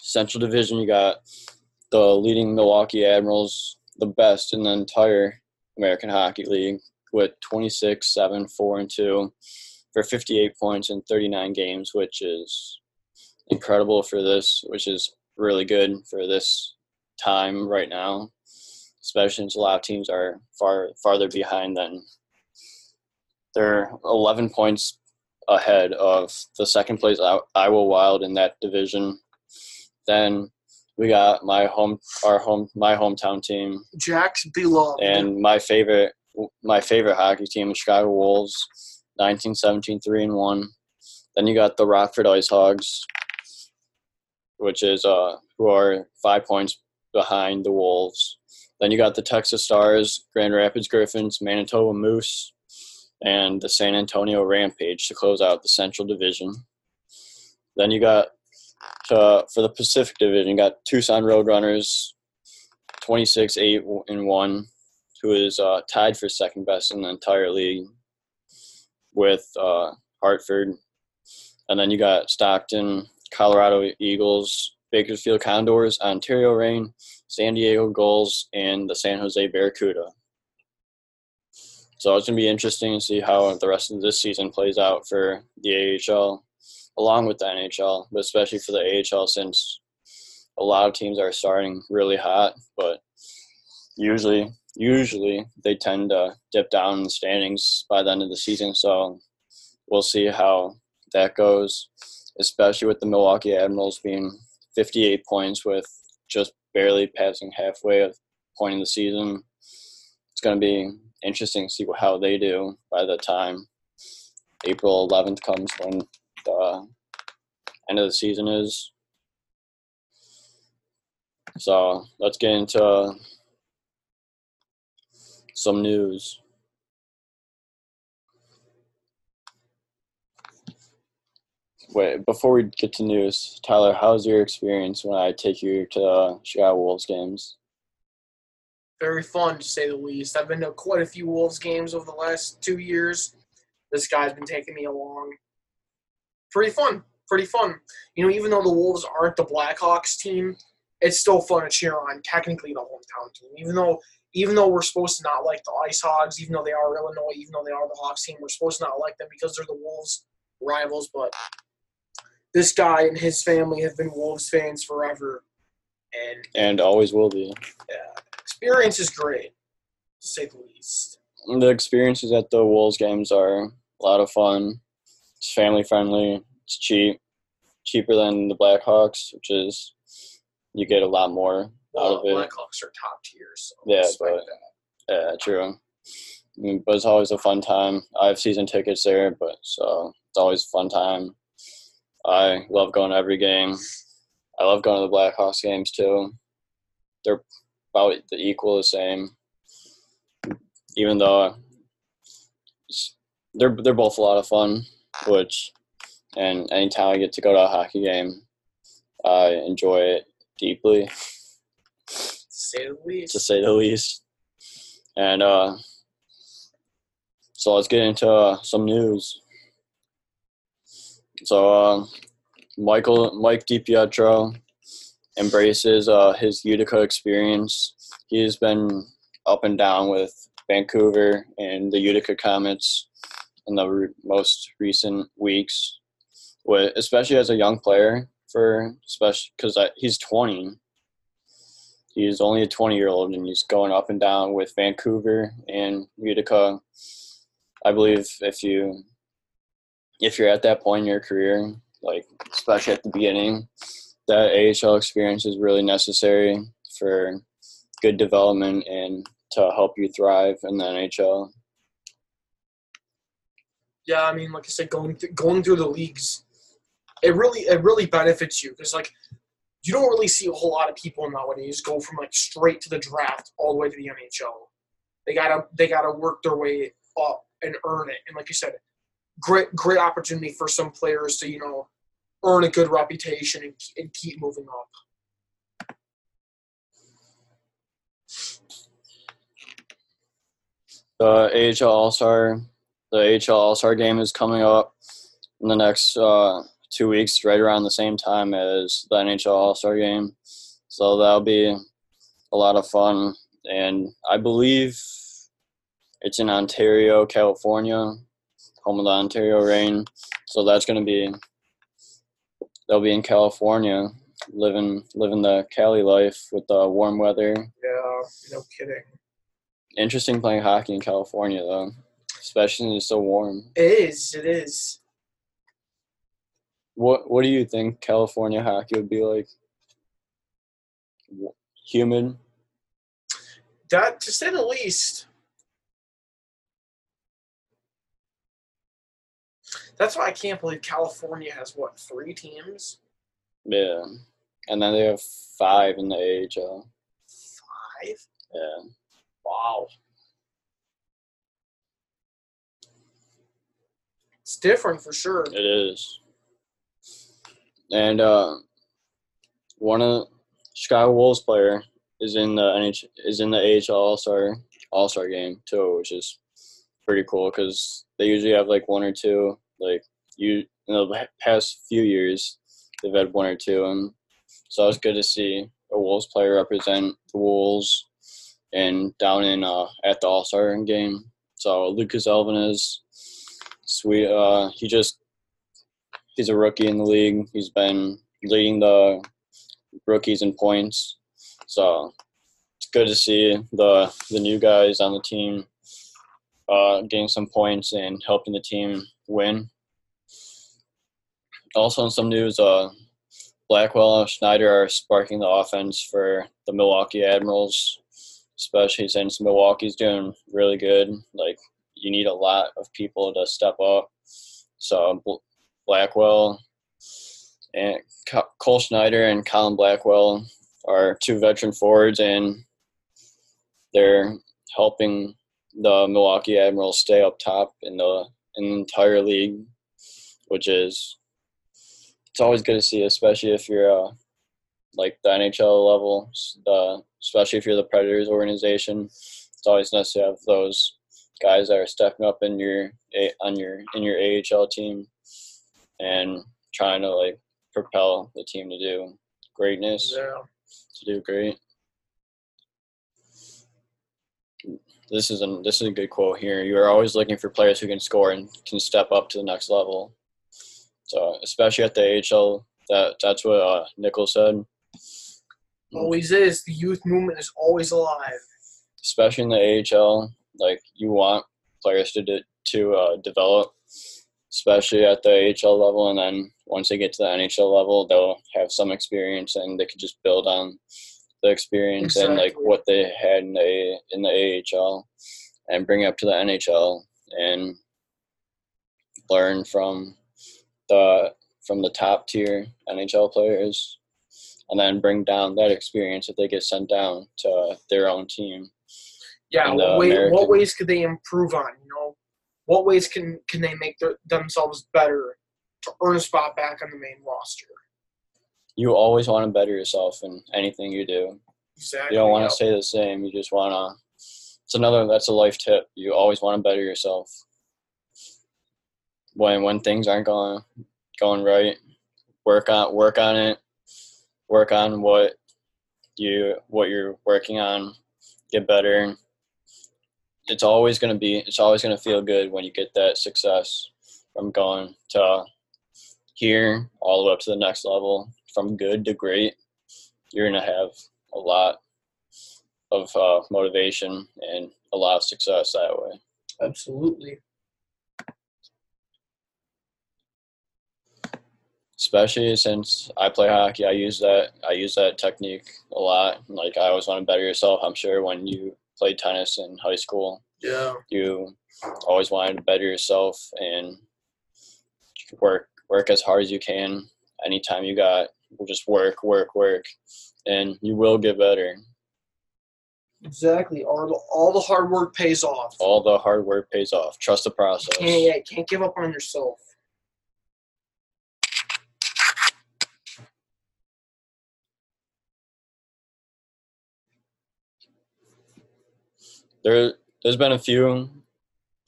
Central Division, you got the leading Milwaukee Admirals, the best in the entire American Hockey League, with 26, 7, 4, and 2 for 58 points in 39 games, which is incredible for this, which is really good for this time right now, especially since a lot of teams are far farther behind than they're 11 points ahead of the second place Iowa Wild in that division. Then we got my home, our home, my hometown team, Jack's beloved. and my favorite, my favorite hockey team, the Chicago Wolves, 1917 3 and 1. Then you got the Rockford Ice Hogs, which is uh who are five points behind the Wolves. Then you got the Texas Stars, Grand Rapids Griffins, Manitoba Moose, and the San Antonio Rampage to close out the Central Division. Then you got uh, for the Pacific Division, you got Tucson Roadrunners, 26 8 and 1, who is uh, tied for second best in the entire league with uh, Hartford. And then you got Stockton, Colorado Eagles, Bakersfield Condors, Ontario Reign, San Diego Gulls, and the San Jose Barracuda. So it's going to be interesting to see how the rest of this season plays out for the AHL, along with the NHL, but especially for the AHL since a lot of teams are starting really hot. But usually usually they tend to dip down in the standings by the end of the season. So we'll see how that goes, especially with the Milwaukee Admirals being 58 points with just barely passing halfway of point in the season. It's going to be interesting to see how they do by the time April 11th comes when the end of the season is. So let's get into some news. Wait, before we get to news, Tyler, how's your experience when I take you to the Chicago Wolves games? Very fun, to say the least. I've been to quite a few Wolves games over the last two years. This guy's been taking me along. Pretty fun. Pretty fun. You know, even though the Wolves aren't the Blackhawks team, it's still fun to cheer on. Technically, the hometown team. Even though, even though we're supposed to not like the Ice Hogs, even though they are Illinois, even though they are the Hawks team, we're supposed to not like them because they're the Wolves rivals. But this guy and his family have been Wolves fans forever, and and always will be. Yeah, experience is great, to say the least. The experiences at the Wolves games are a lot of fun. It's family friendly. It's cheap, cheaper than the Blackhawks, which is you get a lot more well, out of it. Blackhawks are top tier, so yeah, but yeah, true. I mean, but it's always a fun time. I have season tickets there, but so it's always a fun time. I love going to every game. I love going to the Blackhawks games too. They're about the equal the same, even though they're they're both a lot of fun. Which, and anytime I get to go to a hockey game, I enjoy it deeply. To say the least. To say the least. And uh, so let's get into uh, some news. So uh, Michael Mike DiPietro embraces uh, his Utica experience. He's been up and down with Vancouver and the Utica Comets in the re- most recent weeks, with, especially as a young player. For especially because he's 20, he's only a 20 year old and he's going up and down with Vancouver and Utica. I believe if you if you're at that point in your career, like especially at the beginning, that AHL experience is really necessary for good development and to help you thrive in the NHL. Yeah, I mean, like I said, going th- going through the leagues, it really it really benefits you because like you don't really see a whole lot of people nowadays go from like straight to the draft all the way to the NHL. They gotta they gotta work their way up and earn it. And like you said, great great opportunity for some players to you know earn a good reputation and, and keep moving up. The AHL All Star, the AHL All Star game is coming up in the next uh, two weeks, right around the same time as the NHL All Star game. So that'll be a lot of fun, and I believe it's in Ontario, California home of the Ontario Reign. So that's going to be they'll be in California, living living the Cali life with the warm weather. Yeah, no kidding. Interesting playing hockey in California though, especially when it's so warm. It is. It is. What What do you think California hockey would be like? Humid. That, to say the least. That's why I can't believe California has what three teams. Yeah, and then they have five in the AHL. Five. Yeah. Wow. It's different for sure. It is. And uh, one of Chicago Wolves player is in the NH is in the AHL All Star All Star game too, which is pretty cool because they usually have like one or two like you in the past few years they've had one or two, and so it's good to see a Wolves player represent the Wolves and down in uh, at the All Star game. So Lucas Elvenes is sweet. Uh, he just he's a rookie in the league. He's been leading the rookies in points. So it's good to see the the new guys on the team uh, getting some points and helping the team win. Also, in some news, uh, Blackwell and Schneider are sparking the offense for the Milwaukee Admirals, especially since Milwaukee's doing really good. Like, you need a lot of people to step up. So, Blackwell and Cole Schneider and Colin Blackwell are two veteran forwards, and they're helping the Milwaukee Admirals stay up top in the in the entire league, which is it's always good to see, especially if you're uh, like the NHL level, the especially if you're the Predators organization. It's always nice to have those guys that are stepping up in your on your in your AHL team and trying to like propel the team to do greatness. Yeah. To do great. This is a this is a good quote here. You are always looking for players who can score and can step up to the next level. So especially at the AHL, that that's what uh, Nichols said. Always is. The youth movement is always alive. Especially in the AHL, like you want players to de- to uh, develop, especially at the AHL level, and then once they get to the NHL level, they'll have some experience and they can just build on the experience exactly. and like what they had in the in the AHL and bring it up to the NHL and learn from the from the top tier NHL players and then bring down that experience if they get sent down to their own team. Yeah, what, uh, way, what ways could they improve on? You know, what ways can can they make their, themselves better to earn a spot back on the main roster? You always want to better yourself in anything you do. Exactly. You don't want to stay the same. You just want to. It's another. That's a life tip. You always want to better yourself when when things aren't going going right, work on work on it, work on what you what you're working on, get better. It's always gonna be it's always gonna feel good when you get that success from going to here all the way up to the next level, from good to great. You're gonna have a lot of uh, motivation and a lot of success that way. Absolutely. Especially since I play hockey. I use that I use that technique a lot. Like I always want to better yourself. I'm sure when you played tennis in high school, yeah, you always wanted to better yourself and work work as hard as you can. Anytime you got, just work, work, work, and you will get better. Exactly. All the, all the hard work pays off. All the hard work pays off. Trust the process. Can't, yeah, can't give up on yourself. There there's been a few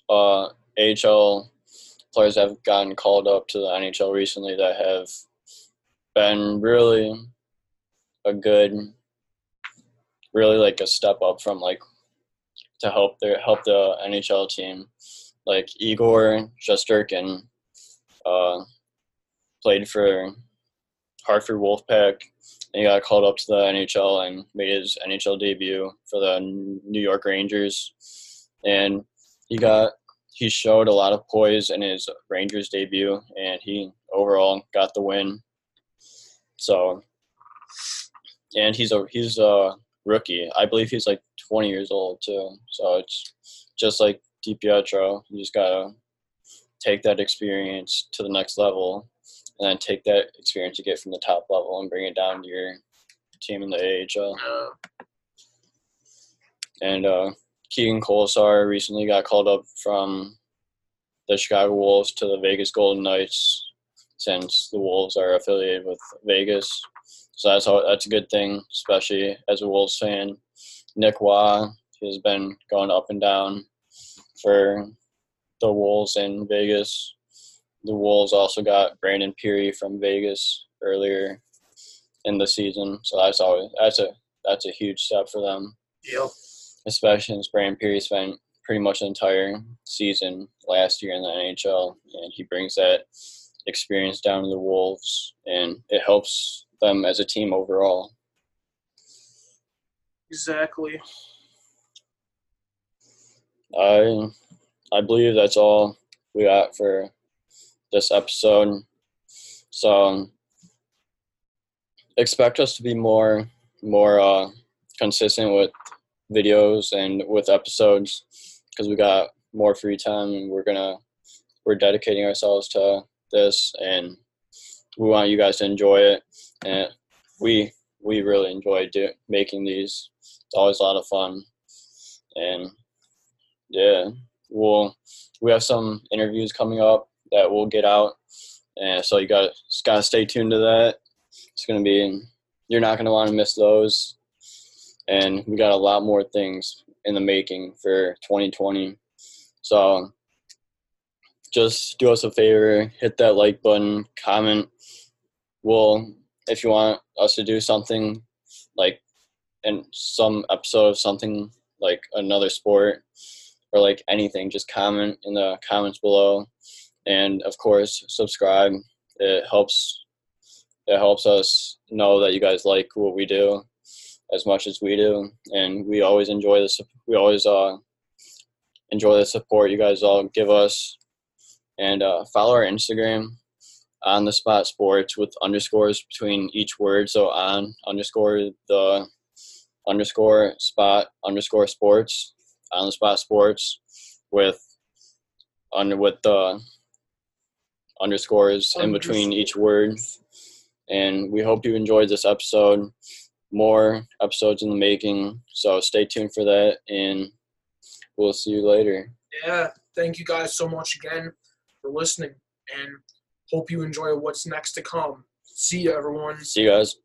uh, AHL players that have gotten called up to the NHL recently that have been really a good, really like a step up from like to help their help the NHL team. Like Igor Shesterkin uh, played for Hartford Wolfpack he got called up to the NHL and made his NHL debut for the New York Rangers. And he got he showed a lot of poise in his Rangers debut, and he overall got the win. So, and he's a he's a rookie. I believe he's like 20 years old too. So it's just like DiPietro. You just gotta take that experience to the next level and then take that experience you get from the top level and bring it down to your team in the AHL. And uh, Keegan Kolesar recently got called up from the Chicago Wolves to the Vegas Golden Knights since the Wolves are affiliated with Vegas. So that's all, that's a good thing, especially as a Wolves fan. Nick Waugh has been going up and down for the Wolves in Vegas the Wolves also got Brandon Pirri from Vegas earlier in the season, so that's always that's a that's a huge step for them. Yep. Especially since Brandon Pirri spent pretty much the entire season last year in the NHL, and he brings that experience down to the Wolves, and it helps them as a team overall. Exactly. I I believe that's all we got for this episode. So expect us to be more more uh, consistent with videos and with episodes because we got more free time and we're gonna we're dedicating ourselves to this and we want you guys to enjoy it. And we we really enjoy do, making these. It's always a lot of fun. And yeah we'll we have some interviews coming up that we'll get out. And so you got gotta stay tuned to that. It's gonna be you're not gonna want to miss those. And we got a lot more things in the making for 2020 so just do us a favor hit that like button comment. We'll if you want us to do something like in some episode of something like another sport or like anything just comment in the comments below and of course subscribe. It helps it helps us know that you guys like what we do as much as we do. And we always enjoy this we always uh enjoy the support you guys all give us. And uh, follow our instagram on the spot sports with underscores between each word. So on underscore the underscore spot underscore sports on the spot sports with under with the underscores in between each word and we hope you enjoyed this episode more episodes in the making so stay tuned for that and we'll see you later Yeah. Thank you guys so much again for listening and hope you enjoy what's next to come. See you, everyone. see you guys